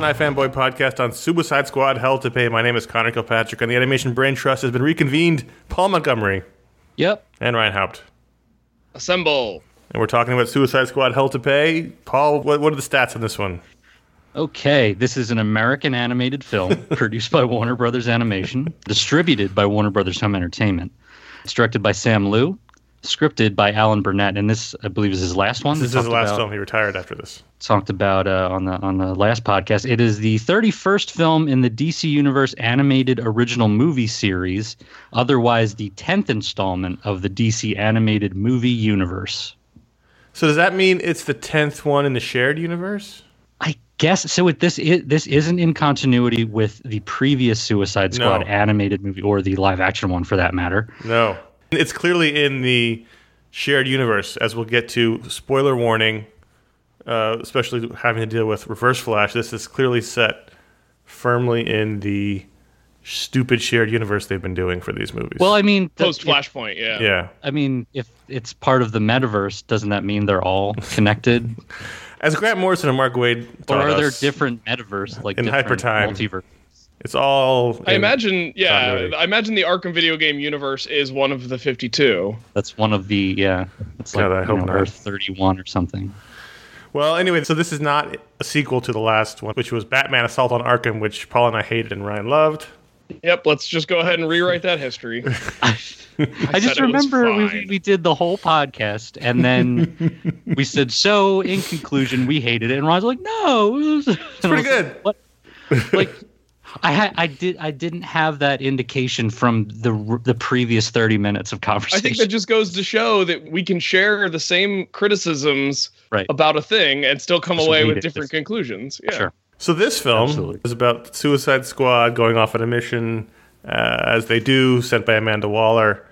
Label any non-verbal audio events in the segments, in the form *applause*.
Special edition iFanboy podcast on Suicide Squad Hell to Pay. My name is Conor Kilpatrick, and the Animation Brain Trust has been reconvened. Paul Montgomery. Yep. And Ryan Haupt. Assemble. And we're talking about Suicide Squad Hell to Pay. Paul, what, what are the stats on this one? Okay, this is an American animated film *laughs* produced by Warner Brothers Animation, distributed by Warner Brothers Home Entertainment. It's directed by Sam Liu, scripted by Alan Burnett, and this, I believe, is his last one. This is his last about, film. He retired after this. Talked about uh, on the on the last podcast. It is the 31st film in the DC Universe animated original movie series, otherwise the 10th installment of the DC animated movie universe. So does that mean it's the 10th one in the shared universe? I guess so. With this, it, this isn't in continuity with the previous Suicide Squad no. animated movie or the live action one, for that matter. No. It's clearly in the shared universe, as we'll get to. Spoiler warning, uh, especially having to deal with Reverse Flash. This is clearly set firmly in the stupid shared universe they've been doing for these movies. Well, I mean, Post Flashpoint, yeah. yeah. I mean, if it's part of the metaverse, doesn't that mean they're all connected? *laughs* As Grant Morrison and Mark Waid or are there us, different metaverse, like In different hypertime. multiverse? It's all. I imagine, yeah, continuity. I imagine the Arkham video game universe is one of the 52. That's one of the yeah. It's like God, I hope know. Earth thirty one or something. Well, anyway, so this is not a sequel to the last one, which was Batman Assault on Arkham, which Paul and I hated and Ryan loved. Yep, let's just go ahead and rewrite that history. *laughs* I said just remember we, we did the whole podcast and then *laughs* we said so in conclusion we hated it and Ron's like no it was, it's pretty *laughs* good. what like I had I did I didn't have that indication from the r- the previous 30 minutes of conversation. I think that just goes to show that we can share the same criticisms Right. about a thing and still come Just away with it different different. conclusions. Yeah. sure So this film Absolutely. is about Suicide Squad going off on a mission, uh, as they do, sent by Amanda Waller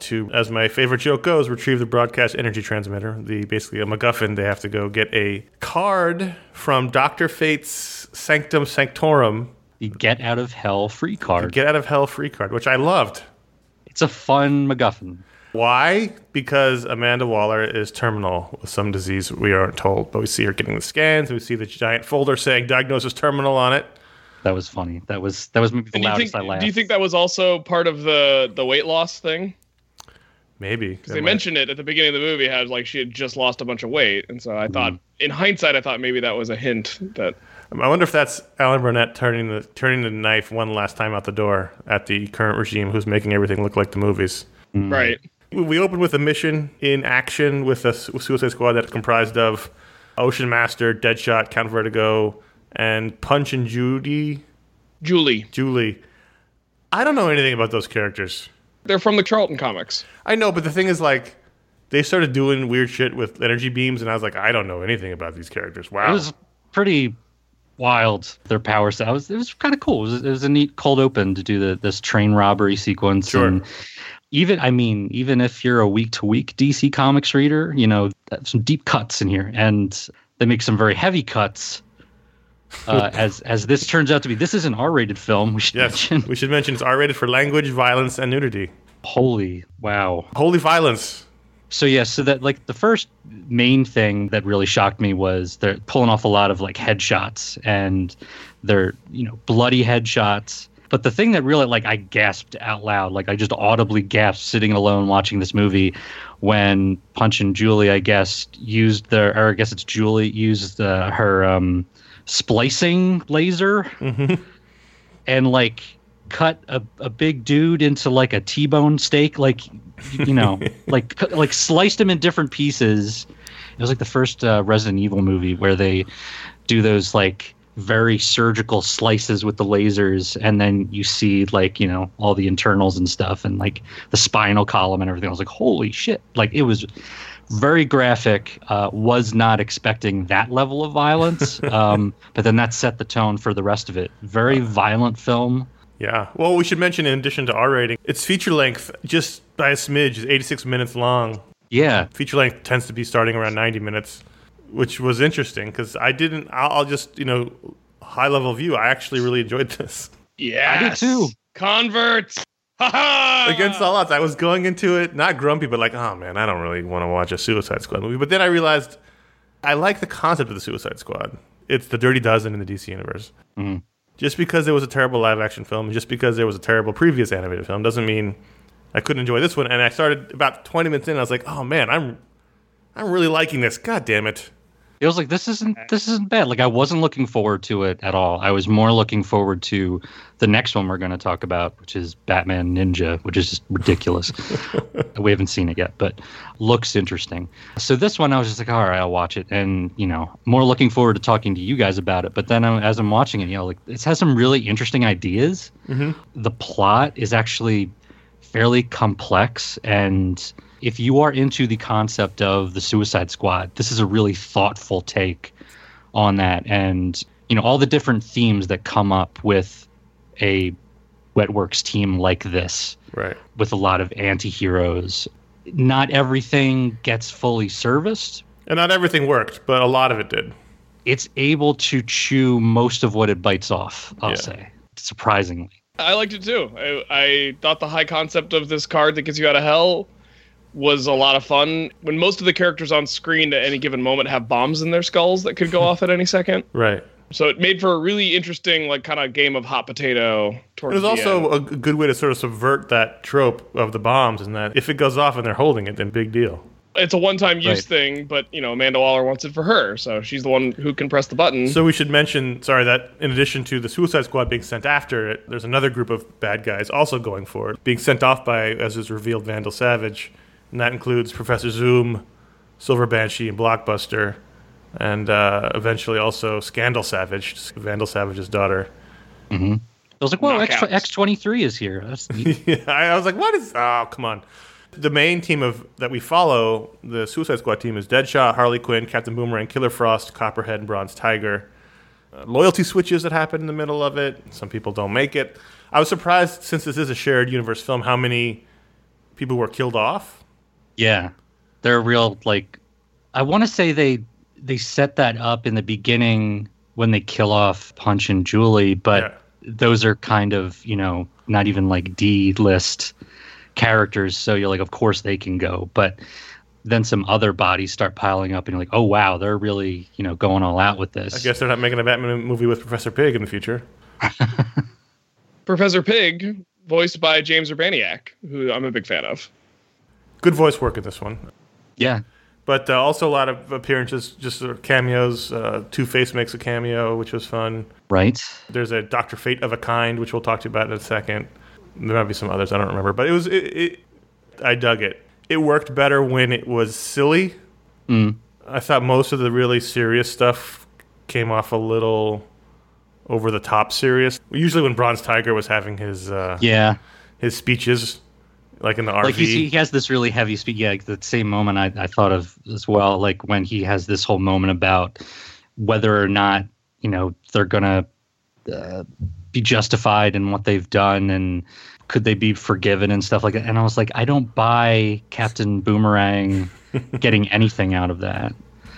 to, as my favorite joke goes, retrieve the broadcast energy transmitter. The basically a MacGuffin. They have to go get a card from Doctor Fate's Sanctum Sanctorum, the get out of hell free card get out of hell free card, which I loved. it's a fun MacGuffin Why? Because Amanda Waller is terminal with some disease we aren't told, but we see her getting the scans. and We see the giant folder saying diagnosis terminal on it. that was funny that was that was maybe the And do you, loudest think, I laughed do you think that was also part of the the weight loss thing? Maybe Because they mentioned it at the beginning of the movie, had like she had just lost a bunch of weight, and so I thought, mm-hmm. in hindsight, I thought maybe that was a hint that Um, I wonder if that's Alan Burnett turning the turning the knife one last time out the door at the current regime, who's making everything look like the movies. Mm. right. We- We open with a mission in action with a Suicide Squad that's comprised of Ocean Master, Deadshot, Count Vertigo, and Punch and Judy, Jewelee, Jewelee. I don't know anything about those characters. they're from the Charlton comics. I know, but the thing is, like, they started doing weird shit with energy beams, and I was like, I don't know anything about these characters. Wow. It was pretty wild. Their power set. I was. It was kind of cool. It was, it was a neat cold open to do the this train robbery sequence. Sure. And even I mean, even if you're a week to week DC Comics reader, you know, some deep cuts in here, and they make some very heavy cuts. *laughs* Uh, as as this turns out to be, this is an R-rated film. We should yes, mention. we should mention it's R rated for language, violence, and nudity. Holy wow! Holy violence. So yeah, so that like the first main thing that really shocked me was they're pulling off a lot of like headshots and they're you know bloody headshots. But the thing that really like I gasped out loud, like I just audibly gasped sitting alone watching this movie when Punch and Jewelee, I guess, used their or I guess it's Jewelee used uh, her um, splicing laser and like cut a, a big dude into like a T-bone steak, like you know, *laughs* like like sliced him in different pieces. It was like the first uh, Resident Evil movie where they do those like very surgical slices with the lasers, and then you see like you know all the internals and stuff, and like the spinal column and everything. I was like, holy shit! Like it was very graphic. Uh, was not expecting that level of violence, *laughs* um, but then that set the tone for the rest of it. Very violent film. Yeah. Well, we should mention in addition to R rating, its feature length just by a smidge is 86 minutes long. Yeah, Feature length tends to be starting around 90 minutes, which was interesting because I didn't. I'll, I'll just you know high level view. I actually really enjoyed this. Yeah, I did too. Converts. *laughs* Ha ha! Against all odds, I was going into it not grumpy, but like, oh man, I don't really want to watch a Suicide Squad movie. But then I realized I like the concept of the Suicide Squad. It's the Dirty Dozen in the DC universe. Mm-hmm. Just because there was a terrible live action film, just because there was a terrible previous animated film, doesn't mean I couldn't enjoy this one. And I started about 20 minutes in, I was like, oh man, I'm I'm really liking this. God damn it. It was like this isn't this isn't bad. Like I wasn't looking forward to it at all. I was more looking forward to the next one we're going to talk about, which is Batman Ninja, which is just ridiculous. *laughs* we haven't seen it yet, but looks interesting. So this one, I was just like, all right, I'll watch it, and you know, more looking forward to talking to you guys about it. But then uh, as I'm watching it, you know, like it has some really interesting ideas. The plot is actually fairly complex and if you are into the concept of the suicide squad this is a really thoughtful take on that and you know all the different themes that come up with a wetworks team like this Right. with a lot of anti-heroes not everything gets fully serviced And not everything worked, but a lot of it did. it's able to chew most of what it bites off i'll Yeah. say surprisingly I liked it too. I, I thought the high concept of this card that gets you out of hell was a lot of fun. When most of the characters on screen at any given moment have bombs in their skulls that could go off at any second. *laughs* Right. So it made for a really interesting, like, kind of game of hot potato. It was also end. a g- good way to sort of subvert that trope of the bombs, and that if it goes off and they're holding it, then big deal. it's a one-time use Right. thing, but you know Amanda Waller wants it for her, so she's the one who can press the button. So we should mention, sorry, that in addition to the Suicide Squad being sent after it, there's another group of bad guys also going for it, being sent off by, as is revealed, Vandal Savage, and that includes Professor Zoom, Silver Banshee, and Blockbuster, and uh, eventually also Scandal Savage, Vandal Savage's daughter. I was like, "Whoa, X Knockouts. X twenty three is here." That's *laughs* neat. Yeah, I I was like, what is? Oh, come on. The main team of that we follow, the Suicide Squad team, is Deadshot, Harley Quinn, Captain Boomerang, Killer Frost, Copperhead, and Bronze Tiger. Uh, loyalty switches that happen in the middle of it. Some people don't make it. I was surprised, since this is a shared universe film, how many people were killed off. Yeah, they're real. Like, I want to say they they set that up in the beginning when they kill off Punch and Jewelee, but Yeah. those are kind of you know not even like D list characters. So you're like, of course they can go, but then some other bodies start piling up, and you're like, oh wow, they're really you know going all out with this. I guess they're not making a Batman movie with Professor Pig in the future. *laughs* Professor Pig, voiced by James Urbaniak, who I'm a big fan of. Good voice work in this one. Yeah, But uh, also a lot of appearances, just sort of cameos. Uh, Two Face makes a cameo, which was fun. right. There's a Doctor Fate of a kind, which we'll talk to you about in a second. There might be some others I don't remember, but it was it. it I dug it. It worked better when it was silly. Mm. I thought most of the really serious stuff came off a little over the top serious. Usually when Bronze Tiger was having his uh, Yeah. his speeches, like in the RV. like he's, he has this really heavy speech. Yeah, like the same moment I, I thought of as well. Like when he has this whole moment about whether or not you know they're gonna uh, be justified in what they've done and could they be forgiven and stuff like that. And I was like, I don't buy Captain Boomerang *laughs* getting anything out of that.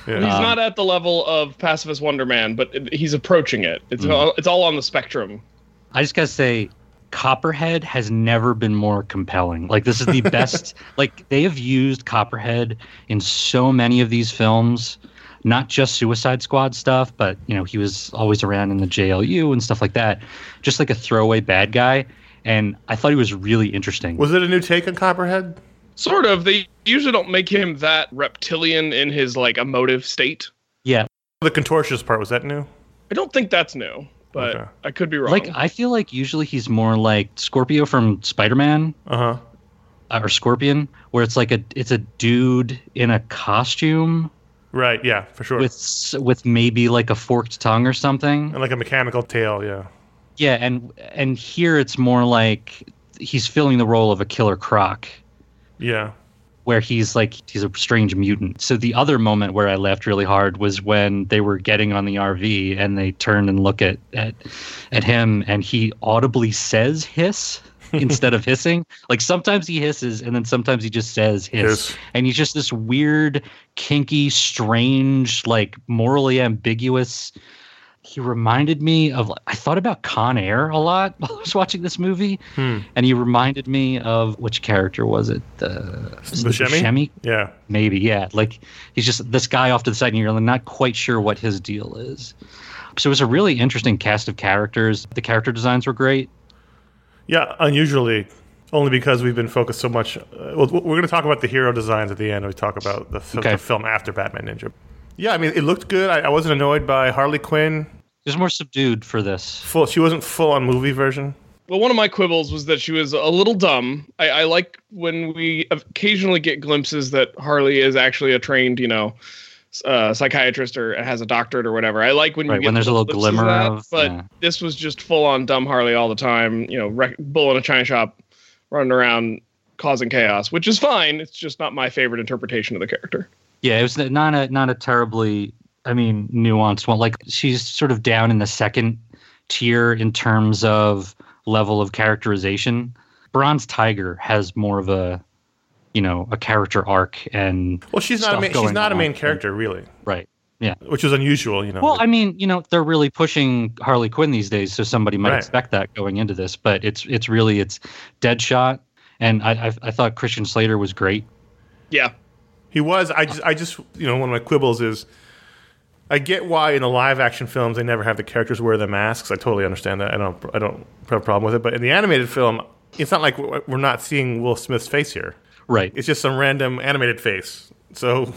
Yeah. He's Um, not at the level of Pacifist Wonder Man, but he's approaching it. It's Mm. all, it's all on the spectrum. I just gotta say, Copperhead has never been more compelling. Like this is the *laughs* best. like they have used Copperhead in so many of these films, not just Suicide Squad stuff, but you know he was always around in the JLU and stuff like that, just like a throwaway bad guy. And I thought he was really interesting. was it a new take on Copperhead? Sort of. They usually don't make him that reptilian in his like emotive state. yeah, The contortionist part was that new? I don't think that's new, but Okay. I could be wrong. like I feel like usually he's more like Scorpio from Spider Man. Uh huh. uh, or Scorpion, where it's like a it's a dude in a costume Right. Yeah, for sure. with with maybe like a forked tongue or something. and like a mechanical tail. Yeah. Yeah, and and here it's more like he's filling the role of a killer croc, Yeah. Where he's like he's a strange mutant. So the other moment where I laughed really hard was when they were getting on the RV and they turn and look at at at him and he audibly says hiss *laughs* instead of hissing. Like sometimes he hisses and then sometimes he just says hiss. Hiss. And he's just this weird, kinky, strange, like morally ambiguous. He reminded me of I thought about Con Air a lot *laughs* while I was watching this movie. Hmm. And he reminded me of which character was it? The Buscemi? Buscemi? Yeah. Maybe, yeah. Like he's just this guy off to the side, and you're not quite sure what his deal is. So it was a really interesting cast of characters. The character designs were great. Yeah. Unusually, only because we've been focused so much. Uh, well, we're going to talk about the hero designs at the end. We talk about the, f- Okay. the film after Batman Ninja. Yeah, I mean, it looked good. I, I wasn't annoyed by Harley Quinn. It was more subdued for this. Full. She wasn't full on movie version. Well, one of my quibbles was that she was a little dumb. I, I like when we occasionally get glimpses that Harley is actually a trained, you know, uh, psychiatrist or has a doctorate or whatever. I like when you Right, get when there's a little glimpses of glimmer that, of- But yeah. this was just full on dumb Harley all the time. You know, wreck, bull in a china shop, running around causing chaos, which is fine. It's just not my favorite interpretation of the character. Yeah, it was not a not a terribly, I mean, nuanced one. Like she's sort of down in the second tier in terms of level of characterization. Bronze Tiger has more of a, you know, a character arc and Well, she's not. A main, she's going not a main character, really. right. Yeah. which is unusual. You know, Well, I mean, you know, they're really pushing Harley Quinn these days, so somebody might Right. expect that going into this. But it's it's really it's Deadshot, and I I, I thought Christian Slater was great. Yeah. He was. I just, I just, you know, one of my quibbles is, I get why in the live action films they never have the characters wear the masks. I totally understand that. I don't, I don't have a problem with it. But in the animated film, it's not like we're not seeing Will Smith's face here. Right. It's just some random animated face. So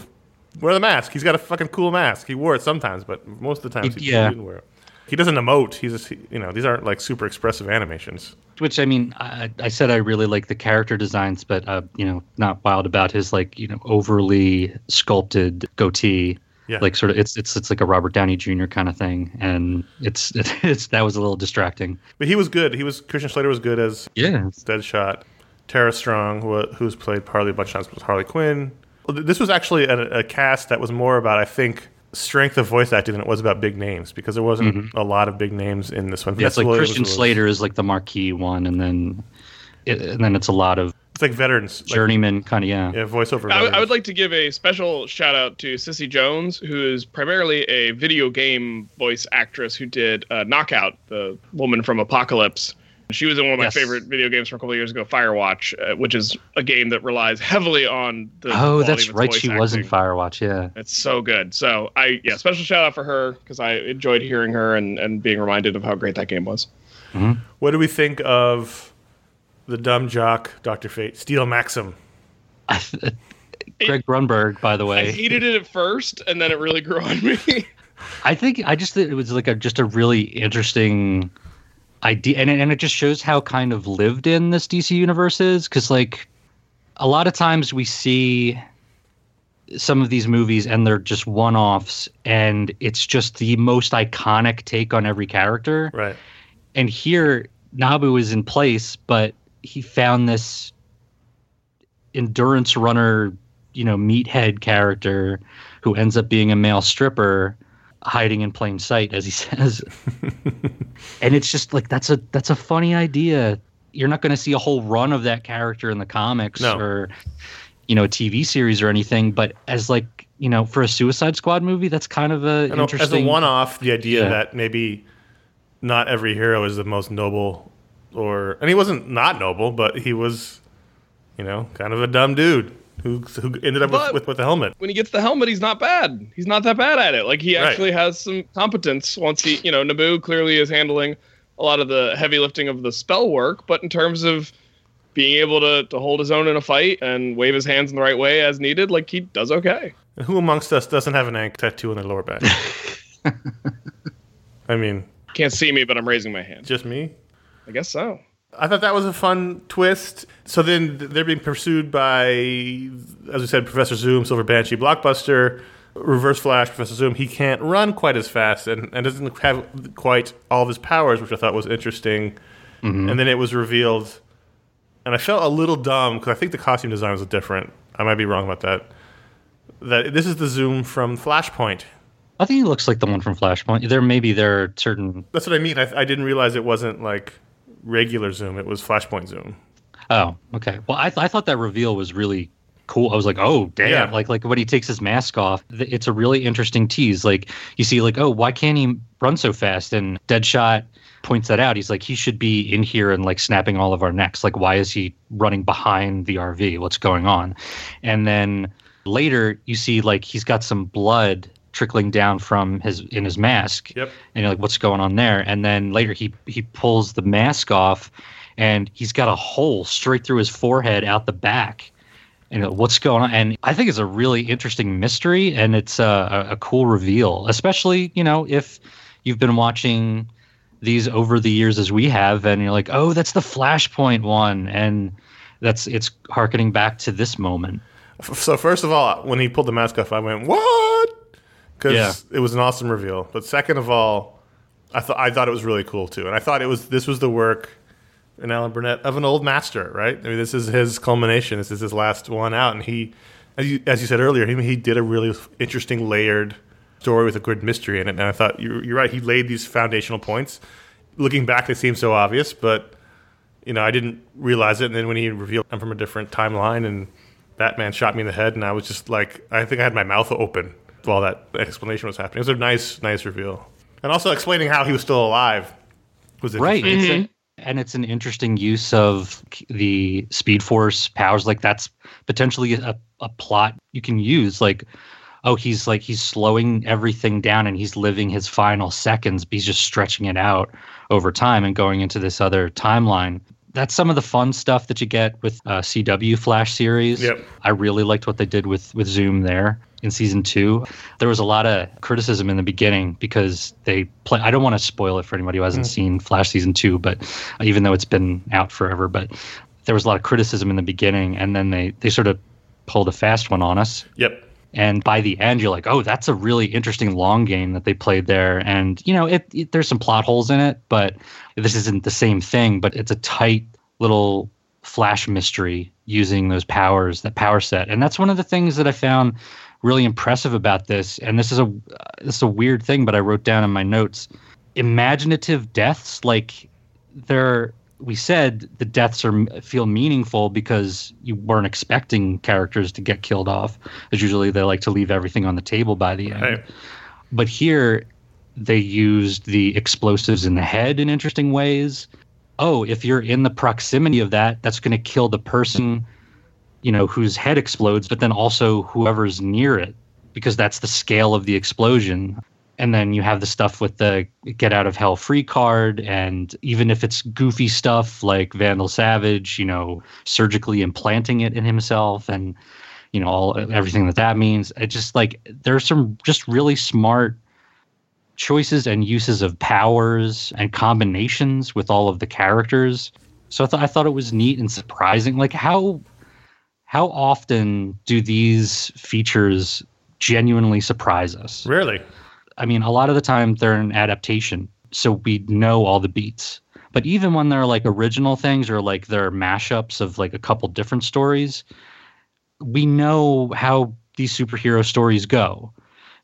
wear the mask. He's got a fucking cool mask. He wore it sometimes, but most of the times he, Yeah. he didn't wear it. He doesn't emote. He's just, you know, these aren't like super expressive animations. Which I mean, I, I said I really like the character designs, but uh, you know, not wild about his like you know overly sculpted goatee. Yeah. Like sort of, it's it's it's like a Robert Downey Jr. kind of thing, and it's *laughs* it's that was a little distracting. But he was good. He was Christian Slater was good as Yeah. Deadshot. Tara Strong, who, who's played Harley a bunch of times, was Harley Quinn. This was actually a, a cast that was more about, I think, strength of voice acting than it was about big names because there wasn't a lot of big names in this one. Mm-hmm. Yeah, it's like Vanessa Williams Christian was- Slater is like the marquee one, and then it, and then it's a lot of It's like veterans, like, journeyman kind of yeah. yeah, voiceover. I, I would like to give a special shout out to Cissy Jones, who is primarily a video game voice actress who did uh, Knockout, the woman from Apocalypse. She was in one of my Yes. favorite video games from a couple of years ago, Firewatch, uh, which is a game that relies heavily on the. Oh, that's of its right. voice She was in. Firewatch. Yeah. It's so good. So I yeah, special shout out for her because I enjoyed hearing her and, and being reminded of how great that game was. What do we think of the dumb jock, Doctor Fate, Steel Maxum? I, *laughs* Greg Grunberg, by the way. I way. hated it at first, and then it really grew on me. *laughs* I think I just think it was like a just a really interesting idea, and it, and it just shows how kind of lived in this DC universe is. Because like a lot of times we see some of these movies, and they're just one offs, and it's just the most iconic take on every character. Right. And here Nabu is in place, but he found this endurance runner, you know, meathead character who ends up being a male stripper hiding in plain sight as he *laughs* says. and it's just like that's a that's a funny idea. You're not going to see a whole run of that character in the comics No. or you know, a TV series or anything, but as like, you know, for a Suicide Squad movie, that's kind of a know, as interesting a one-off, the idea Yeah. that maybe not every hero is the most noble, or and he wasn't not noble, but he was, you know, kind of a dumb dude who who ended up with, with with the helmet. when he gets the helmet, he's not bad. He's not that bad at it. Like he Right. actually has some competence. Once he, you know, Nabu clearly is handling a lot of the heavy lifting of the spell work, but in terms of being able to, to hold his own in a fight and wave his hands in the right way as needed, like he does okay. And who amongst us doesn't have an ankh tattoo on their lower back? *laughs* I mean, Can't see me, but I'm raising my hand. just me. I guess so. I thought that was a fun twist. So then they're being pursued by, as we said, Professor Zoom, Silver Banshee, Blockbuster, Reverse Flash, Professor Zoom. He can't run quite as fast and, and doesn't have quite all of his powers, which I thought was interesting. Mm-hmm. And then it was revealed, and I felt a little dumb because I think the costume design was different. I might be wrong about that. That this is the Zoom from Flashpoint. I think he looks like the one from Flashpoint. There maybe there are certain That's what I mean. I, I didn't realize it wasn't like regular Zoom. It was Flashpoint Zoom. Oh, okay. Well, I, th- I thought that reveal was really cool. I was like, oh, damn! Yeah. Like like when he takes his mask off, th- it's a really interesting tease. Like you see, like, oh, why can't he run so fast? And Deadshot points that out. He's like, he should be in here and like snapping all of our necks. Like, why is he running behind the RV? What's going on? And then later, you see like he's got some blood trickling down from his in his mask. Yep. and you're like what's going on there? And then later he he pulls the mask off and he's got a hole straight through his forehead out the back. And what's going on? And i think it's a really interesting mystery and it's a, a, cool reveal especially you know if you've been watching these over the years as we have and you're like oh that's the flashpoint one. And that's it's harkening back to this moment. So first of all, when he pulled the mask off, I went, "What?" Because Yeah. it was an awesome reveal. But second of all, I thought I thought it was really cool too, and I thought it was this was the work in Alan Burnett of an old master, right? I mean, this is his culmination. This is his last one out, and he, as you, as you said earlier, he he did a really interesting layered story with a good mystery in it. And I thought you're, you're right. He laid these foundational points. Looking back, they seem so obvious, but you know, I didn't realize it. And then when he revealed I'm from a different timeline and Batman shot me in the head, and I was just like, I think I had my mouth open. While that explanation was happening. It was a nice, nice reveal, and also explaining how he was still alive was Right. interesting. It's a, and it's an interesting use of the Speed Force powers. Like that's potentially a, a plot you can use. Like, oh, he's like he's slowing everything down and he's living his final seconds. But he's just stretching it out over time and going into this other timeline. That's some of the fun stuff that you get with uh, CW Flash series. Yep. I really liked what they did with with Zoom there in season two. There was a lot of criticism in the beginning because they play. I don't want to spoil it for anybody who hasn't mm. seen Flash season two, but even though it's been out forever, but there was a lot of criticism in the beginning, and then they they sort of pulled a fast one on us. Yep. And by the end, you're like, oh, that's a really interesting long game that they played there. And you know, it, it there's some plot holes in it, but this isn't the same thing. But it's a tight little flash mystery using those powers, that power set. And that's one of the things that I found really impressive about this. And this is a this is a weird thing, but I wrote down in my notes, imaginative deaths. Like they're we said the deaths are feel meaningful because you weren't expecting characters to get killed off. As usually they like to leave everything on the table by the end. Right. But here they used the explosives in the head in interesting ways. Oh, if you're in the proximity of that, that's going to kill the person, you know, whose head explodes, but then also whoever's near it because that's the scale of the explosion. And then you have the stuff with the get out of hell free card. And even if it's goofy stuff like Vandal Savage, you know, surgically implanting it in himself and, you know, all everything that that means. It just like there's some just really smart choices and uses of powers and combinations with all of the characters. So I thought I thought it was neat and surprising. Like how how often do these features genuinely surprise us? Really. I mean, a lot of the time they're an adaptation, so we know all the beats. But even when they're like original things or like they're mashups of like a couple different stories, we know how these superhero stories go.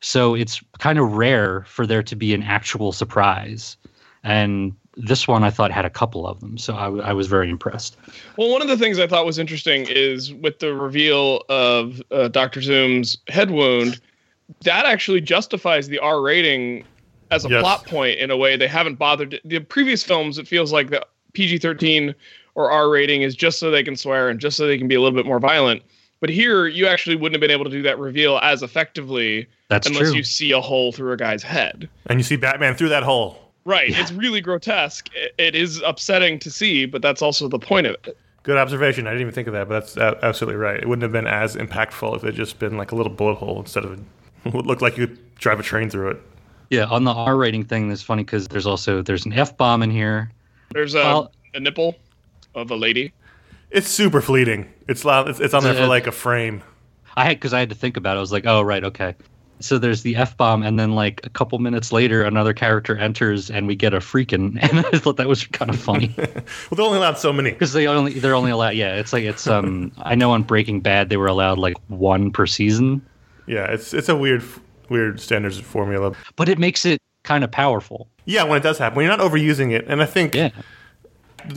So it's kind of rare for there to be an actual surprise. And this one I thought had a couple of them. So I, w- I was very impressed. Well, one of the things I thought was interesting is with the reveal of uh, Doctor Zoom's head wound, that actually justifies the R rating as a Yes. plot point in a way they haven't bothered. The previous films, it feels like the PG 13 or R rating is just so they can swear and just so they can be a little bit more violent. But here, you actually wouldn't have been able to do that reveal as effectively That's unless true. you see a hole through a guy's head. And you see Batman through that hole. Right. It's really grotesque. It, it is upsetting to see, but that's also the point of it. Good observation. I didn't even think of that, but that's absolutely right. It wouldn't have been as impactful if it had just been like a little bullet hole instead of *laughs* what looked like you could drive a train through it. Yeah, on the R rating thing, that's funny because there's also there's an F bomb in here. There's a, Well- a nipple of a lady. It's super fleeting. It's loud. It's, it's on there for like a frame. I had because I had to think about it. I was like, oh right, okay. So there's the f bomb, and then like a couple minutes later, another character enters, and we get a freaking. *laughs* And I thought that was kind of funny *laughs* Well, they're only allowed so many. because they only they're only allowed. Yeah, it's like it's um. I know on Breaking Bad they were allowed like one per season, Yeah, it's it's a weird weird standards formula. but it makes it kind of powerful. Yeah, when it does happen, when you're not overusing it, and I think Yeah,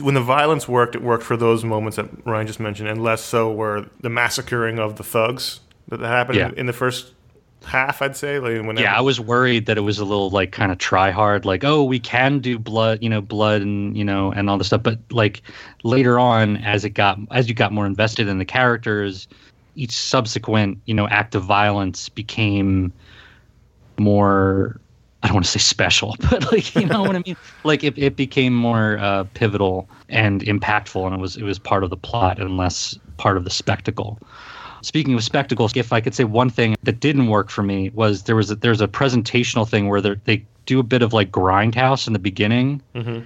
when the violence worked, it worked for those moments that Ryan just mentioned, and less so where the massacring of the thugs that happened Yeah. in the first half. I'd say, like when yeah. I was worried that it was a little like kind of try hard, like oh we can do blood, you know, blood and you know and all this stuff. But like later on, as it got as you got more invested in the characters, each subsequent you know act of violence became more I don't want to say special, *laughs* but like you know what I mean. *laughs* Like it, it became more uh, pivotal and impactful, and it was it was part of the plot and less part of the spectacle. Speaking of spectacles, if I could say one thing that didn't work for me was there was a, there's a presentational thing where they do a bit of like grindhouse in the beginning, Mhm.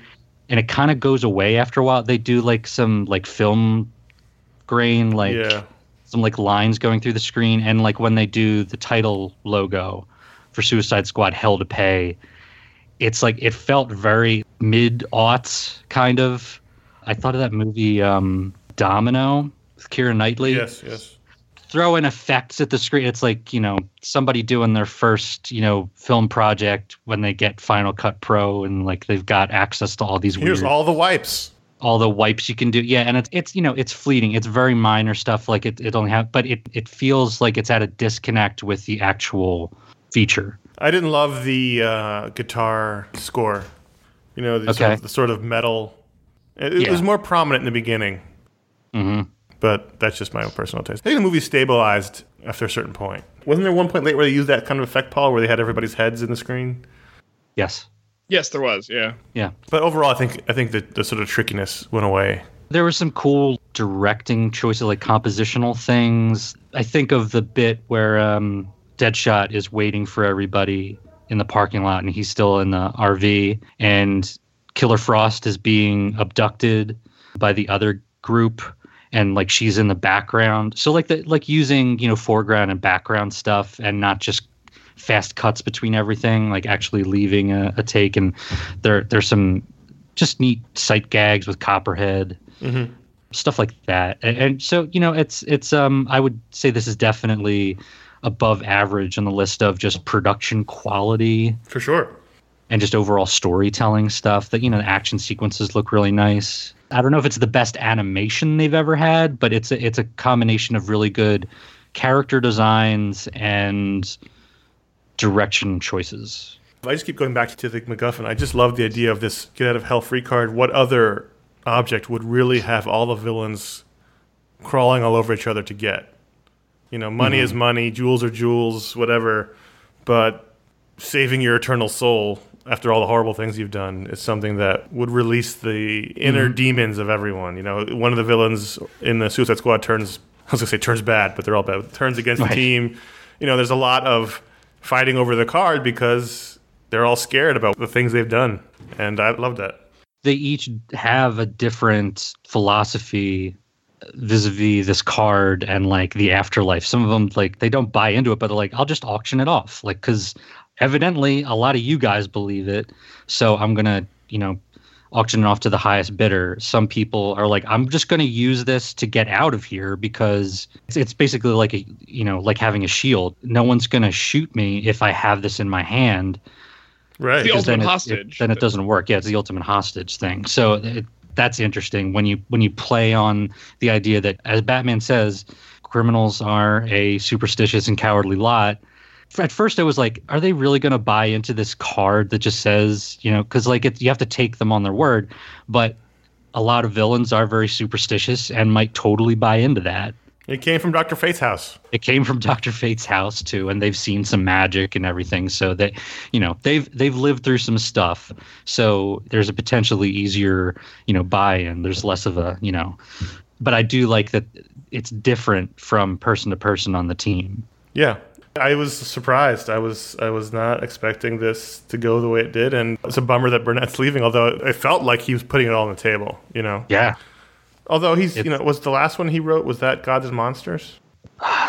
and it kind of goes away after a while. They do like some like film grain, like yeah, some like lines going through the screen and like when they do the title logo for Suicide Squad Hell to Pay it's like it felt very mid aughts kind of I thought of that movie um Domino with Keira Knightley yes, yes. Throw in effects at the screen it's like you know somebody doing their first you know film project when they get Final Cut Pro and like they've got access to all these Here's weird all the wipes. all the wipes you can do. Yeah, and it's it's you know it's fleeting. It's very minor stuff. Like it it only have, but it it feels like it's at a disconnect with the actual feature. I didn't love the uh, guitar score. You know, the, sort of, the sort of metal. It, it Yeah. was more prominent in the beginning. hmm but that's just my own personal taste. I think the movie stabilized after a certain point. Wasn't there one point late where they used that kind of effect, Paul, where they had everybody's heads in the screen? Yes. Yes, there was. Yeah. Yeah. But overall, I think I think that the sort of trickiness went away. There were some cool directing choices, like compositional things. I think of the bit where um, Deadshot is waiting for everybody in the parking lot, and he's still in the RV, and Killer Frost is being abducted by the other group, and like she's in the background. So like the like using you know foreground and background stuff, and not just fast cuts between everything, like actually leaving a, a take. And there there's some just neat sight gags with Copperhead stuff like that. And, and so, you know, it's it's um I would say this is definitely above average on the list of just production quality For sure. And just overall storytelling stuff. That you know, the action sequences look really nice. I don't know if it's the best animation they've ever had, but it's a, it's a combination of really good character designs and direction choices. I just keep going back to the MacGuffin. I just love the idea of this get out of hell free card. What other object would really have all the villains crawling all over each other to get? You know, money mm-hmm. is money, jewels are jewels, whatever. But saving your eternal soul after all the horrible things you've done is something that would release the inner mm-hmm. demons of everyone. You know, one of the villains in the Suicide Squad turns, I was gonna say turns bad, but they're all bad. Turns against the team. You know, there's a lot of fighting over the card because they're all scared about the things they've done, and I love that. they each have a different philosophy vis-a-vis this card and like the afterlife some of them like they don't buy into it but they're like i'll just auction it off like because evidently a lot of you guys believe it so i'm gonna you know auction it off to the highest bidder some people are like i'm just gonna use this to get out of here because it's, it's basically like a you know like having a shield no one's gonna shoot me if i have this in my hand Right. The because then ultimate it- it- hostage. then it doesn't work. Yeah, it's the ultimate hostage thing. So it, that's interesting when you when you play on the idea that, as Batman says, criminals are a superstitious and cowardly lot. At first, I was like, are they really going to buy into this card that just says, you know, because like it, you have to take them on their word, but a lot of villains are very superstitious and might totally buy into that. It came from Doctor Fate's house. It came from *laughs* Doctor Fate's house too, and they've seen some magic and everything. So that you know they've they've lived through some stuff. So there's a potentially easier you know buy-in. There's less of a you know, but I do like that it's different from person to person on the team. Yeah. I was surprised. I was I was not expecting this to go the way it did, and it's a bummer that Burnett's leaving. Although it felt like he was putting it all on the table, you know. Yeah, Although he's, you know, was the last one he wrote was that Gods and Monsters?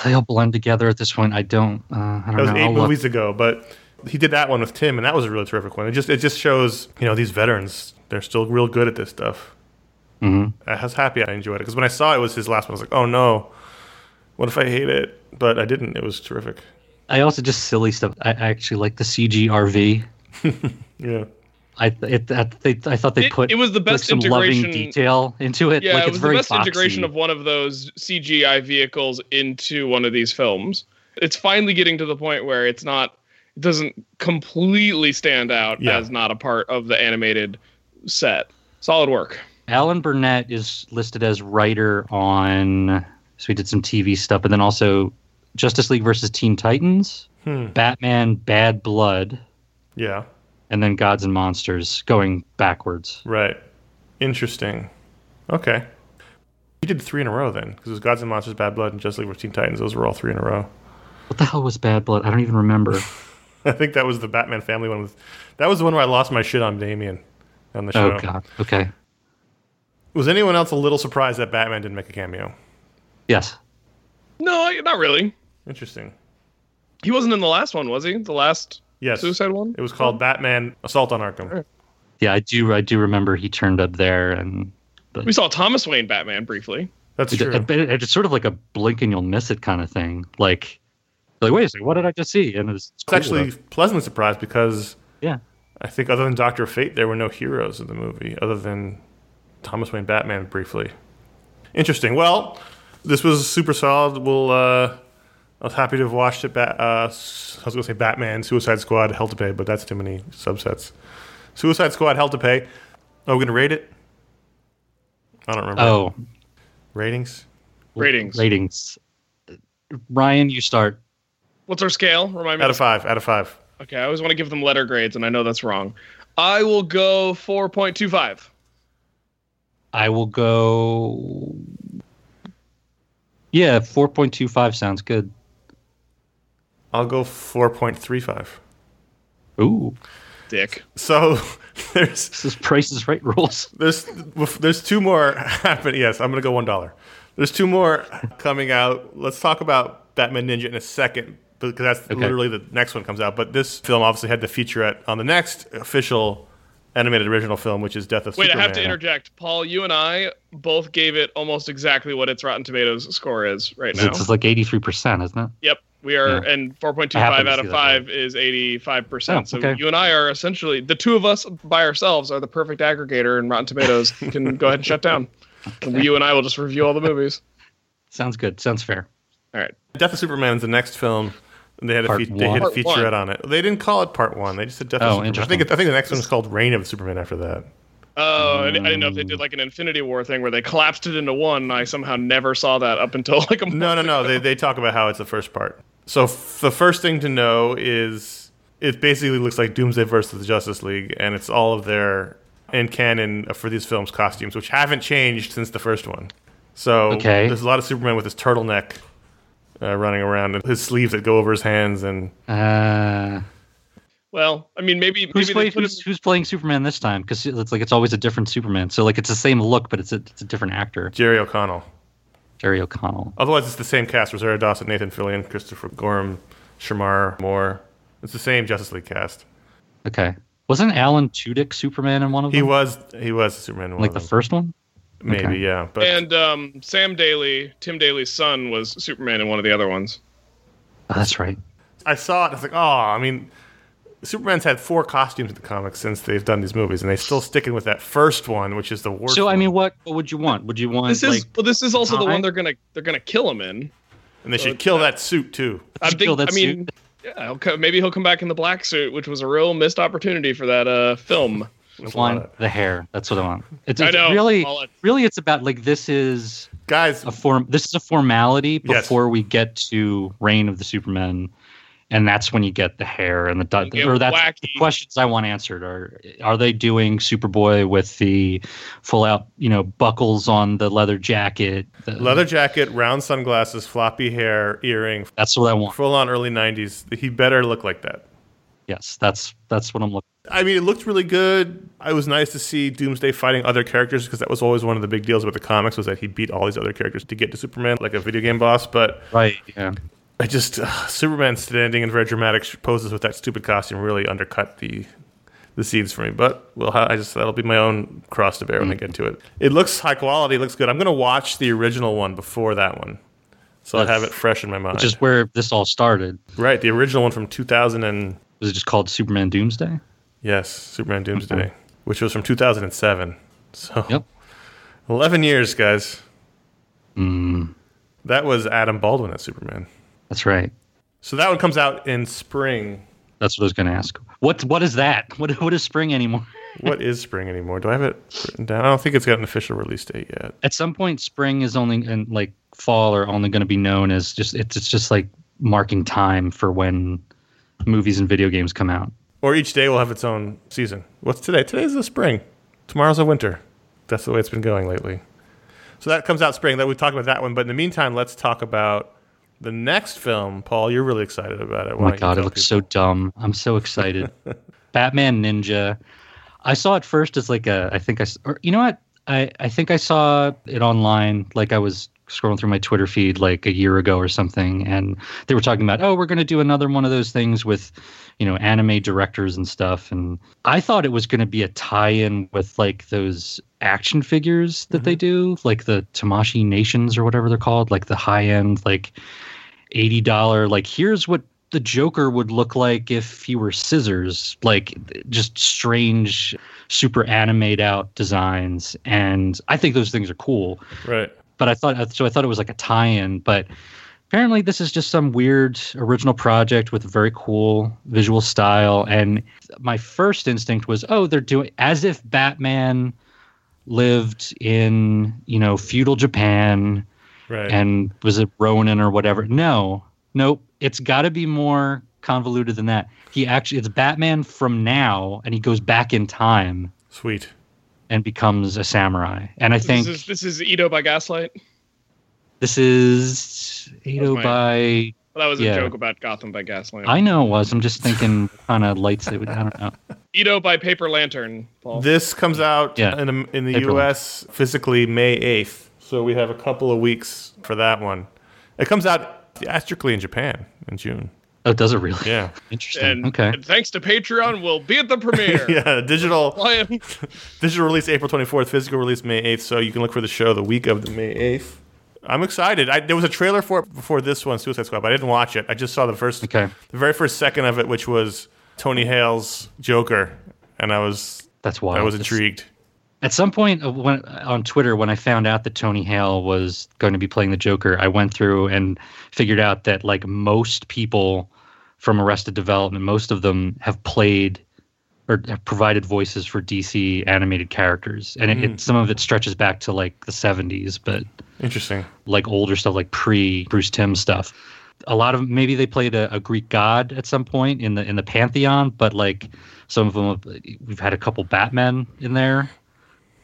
they all blend together at this point. I don't. Uh, I don't That was know. 8 I'll look. movies ago, but he did that one with Tim, and that was a really terrific one. It just it just shows, you know, these veterans they're still real good at this stuff. Mhm. I was happy I enjoyed it because when I saw it was his last one, I was like, oh no, what if I hate it? But I didn't. It was terrific. I also just silly stuff. I I actually like the CGRV. *laughs* Yeah. I it, I, they, I thought they It- put it was the like, best some loving integration- detail into it. Yeah, like it it's was the very best integration of one of those CGI vehicles into one of these films. It's finally getting to the point where it's not, it doesn't completely stand out Yeah. as not a part of the animated set. Solid work. Alan Burnett is listed as writer on. So he did some TV stuff, but then also Justice League versus Teen Titans, Hmm. Batman Bad Blood, Yeah. and then Gods and Monsters going backwards. Right. Interesting. Okay. You did three in a row then, because it was Gods and Monsters, Bad Blood, and Just League with Teen Titans. Those were all three in a row. What the hell was Bad Blood? I don't even remember. *laughs* I think that was the Batman family one. With that was the one where I lost my shit on Damian on the show. oh God. Okay. Was anyone else a little surprised that Batman didn't make a cameo? Yes. No, not really. Interesting. He wasn't in the last one, was he? The last Yes. Suicide one? It was called oh. Batman Assault on Arkham. Yeah, I do. I do remember he turned up there, and We saw Thomas Wayne Batman briefly. That's it, true. it- it- it's sort of like a blink and you'll miss it kind of thing. Like, like wait a second, what did I just see? And it was It's actually pleasantly surprised because yeah. I think other than Doctor Fate, there were no heroes in the movie other than Thomas Wayne Batman briefly. Interesting. Well, this was super solid. We'll uh, I was happy to have watched it. Ba- uh, s- I was going to say Batman, Suicide Squad, Hell to Pay, but that's too many subsets. Suicide Squad, Hell to Pay. Are we going to rate it? I don't remember. Oh, Ratings? Ratings. ratings. Ryan, you start. What's our scale? Remind me. Out of five. Out of five. Okay, I always want to give them letter grades, and I know that's wrong. I will go 4.25. I will go. Yeah, four point two five sounds good. I'll go 4.35. Ooh, Dick. So *laughs* there's this is Price is Right rules. *laughs* there's there's two more *laughs* happening. Yes, I'm gonna go one dollar. There's two more coming out. Let's talk about Batman Ninja in a second because that's Okay. literally the next one comes out. But this film obviously had the featurette on the next official animated original film, which is Death of Superman. Wait, Superman. I have to interject. Paul, you and I both gave it almost exactly what its Rotten Tomatoes score is right now. It's like eighty three percent, isn't it? Yep. We are, Yeah. and 4.25 out of 5 is 85%. Oh, So okay. you and I are essentially, the two of us by ourselves are the perfect aggregator, and Rotten Tomatoes *laughs* can go ahead and shut down. And you and I will just review all the movies. Sounds good. Sounds fair. All right. Death of Superman is the next film. And they had a fe- they had a featurette one. on it. They didn't call it part one. They just said Death Oh, of Superman. I think it, I think the next one is called Reign of Superman after that. Oh, I, I didn't know if they did like an Infinity War thing where they collapsed it into one. I somehow never saw that up until like a month No, no, no. ago. They, they talk about how it's the first part. So f- the first thing to know is it basically looks like Doomsday versus the Justice League, and it's all of their in canon for these films costumes, which haven't changed since the first one. So Okay. there's a lot of Superman with his turtleneck uh, running around, and his sleeves that go over his hands, and Uh, Well, I mean, maybe who's, maybe play, they who's, him, who's playing Superman this time? Because it's like it's always a different Superman. So like it's the same look, but it's a, it's a different actor. Jerry O'Connell. Jerry O'Connell. Otherwise, it's the same cast: Rosario Dawson, Nathan Fillion, Christopher Gorham, Shemar Moore. It's the same Justice League cast. Okay. Wasn't Alan Tudyk Superman in one of them? He was he was Superman. in one like of the them. first one. Maybe okay. yeah, but and um, Sam Daly, Tim Daly's son, was Superman in one of the other ones. Oh, that's right. I saw it. I was like, oh, I mean, Superman's had four costumes in the comics since they've done these movies, and they're still sticking with that first one, which is the worst. So I mean, what what would you want? Would you want This is like well, this is also the one they're gonna they're gonna kill him in. and they should kill that suit too. I Kill think. that I mean, yeah, he'll co- maybe he'll come back in the black suit, which was a real missed opportunity for that uh, film. That's a want of- the hair? That's what I want. It's, I it's know. really I'll really it's about like this is Guys, a form. This is a formality Yes. before we get to Reign of the Supermen, and that's when you get the hair and the You get or that's the questions I want answered. Are are they doing Superboy with the full out you know buckles on the leather jacket? The- leather jacket, round sunglasses, floppy hair, earring, That's what I want. full on early '90s. He better look like that. Yes, that's that's what I'm looking. I mean, it looked really good. It was nice to see Doomsday fighting other characters because that was always one of the big deals with the comics was that he beat all these other characters to get to Superman, like a video game boss. But Right. Yeah. I just uh, Superman standing in very dramatic poses with that stupid costume really undercut the the scenes for me. But well, I just that'll be my own cross to bear when I get to it. It looks high quality. It looks good. I'm gonna watch the original one before that one, so I have it fresh in my mind. Which is where this all started. right, the original one from 2000 and Was it just called Superman Doomsday? Yes, Superman Doomsday, which was from 2007. So Yep. 11 years, guys. Mm, That was Adam Baldwin as Superman. that's right. So that one comes out in spring. That's what I was going to ask. What what is that? What what is spring anymore? *laughs* What is spring anymore? Do I have it written down? I don't think it's got an official release date yet. At some point, spring is only and like fall are only going to be known as just it's it's just like marking time for when movies and video games come out. Or each day will have its own season. What's today? Today's the spring. Tomorrow's a winter. That's the way it's been going lately. So that comes out spring. That we talked about that one. But in the meantime, let's talk about the next film. Paul, you're really excited about it. Oh my god, it looks so dumb. I'm so excited. *laughs* Batman Ninja. I saw it first as like a I think I or you know what? I I think I saw it online like I was scrolling through my Twitter feed like a year ago or something and they were talking about, "Oh, we're going to do another one of those things with, you know, anime directors and stuff." And I thought it was going to be a tie-in with like those action figures that they mm-hmm. do, like the Tamashii Nations or whatever they're called, like the high-end like $80 like here's what the Joker would look like if he were scissors, like just strange, super animate out designs. And I think those things are cool. Right. But I thought uh, so. I thought it was like a tie-in. But apparently this is just some weird original project with a very cool visual style and my first instinct was oh they're doing as if batman lived in you know feudal japan Right. and was it ronin or whatever no nope it's got to be more convoluted than that he actually it's batman from now and he goes back in time Sweet. And becomes a samurai and i think this is this is Edo by Gaslight. this is Ado my- by Well, that was a joke about Gotham by Gaslight. I know it was. I'm just thinking kind of lights. It would, I don't know. *laughs* Edo by Paper Lantern. Paul. This comes out Yeah. in, the- in the April. U.S. physically May 8th. So we have a couple of weeks for that one. It comes out theatrically in Japan in June. Oh, does it really? Yeah. Interesting. and, okay. and thanks to Patreon, we'll be at the premiere. *laughs* Yeah, digital *laughs* *laughs* digital release April 24th, physical release May 8th. So you can look for the show the week of the May 8th. I'm excited. I, there was a trailer for it before this one, Suicide Squad, but I didn't watch it. I just saw the first, Okay. the very first second of it, which was Tony Hale's Joker, and I was That's wild. I was It's- intrigued. At some point uh, when, on Twitter, when I found out that Tony Hale was going to be playing the Joker, I went through and figured out that like most people from Arrested Development, most of them have played or have provided voices for DC animated characters, and it, it, hmm. some of it stretches back to like the '70s, but Interesting. like older stuff, like pre Bruce Timm stuff. A lot of maybe they played a, a Greek god at some point in the in the pantheon, but like some of them, have, we've had a couple Batmen in there.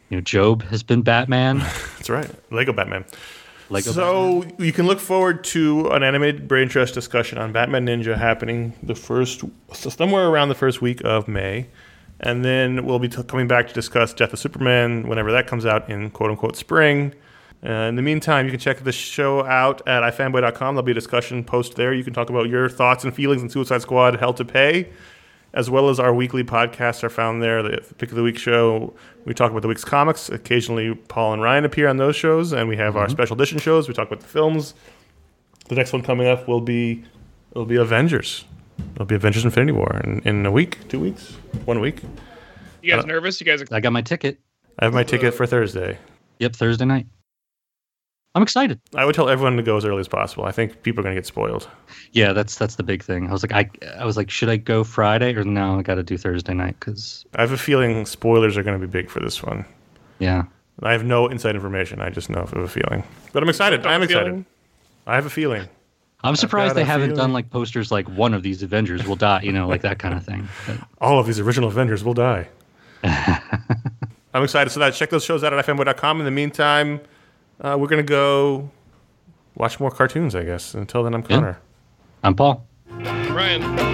You know, Job has been Batman. *laughs* That's right. Lego Batman. Lego so you can look forward to an animated brain trust discussion on Batman Ninja happening the first so somewhere around the first week of May, and then we'll be t- coming back to discuss Death of Superman whenever that comes out in quote unquote spring. Uh, in the meantime, you can check the show out at ifanboy.com. There'll be a discussion post there. You can talk about your thoughts and feelings on Suicide Squad, Hell to Pay, as well as our weekly podcasts are found there. The Pick of the Week show, we talk about the week's comics. Occasionally, Paul and Ryan appear on those shows, and we have our mm-hmm. special edition shows. We talk about the films. The next one coming up will be it'll be Avengers. It'll be Avengers: Infinity War in, in a week, two weeks, one week. You guys uh, nervous? You guys I got my ticket. I have my ticket for Thursday. Yep, Thursday night. I'm excited. I would tell everyone to go as early as possible. I think people are going to get spoiled. Yeah, that's that's the big thing. I was like, I I was like, should I go Friday or no? I got to do Thursday night because I have a feeling spoilers are going to be big for this one. yeah, I have no inside information. I just know of a feeling. But I'm excited. I am excited. feeling? I have a feeling. I'm surprised they haven't feeling. done like posters like one of these Avengers will die, you know, like that kind of thing. But- *laughs* All of these original Avengers will die. *laughs* I'm excited. So that check those shows out at ifanboy.com. In the meantime, uh, we're going to go watch more cartoons, I guess. Until then, I'm Conor. I'm Paul. Ryan.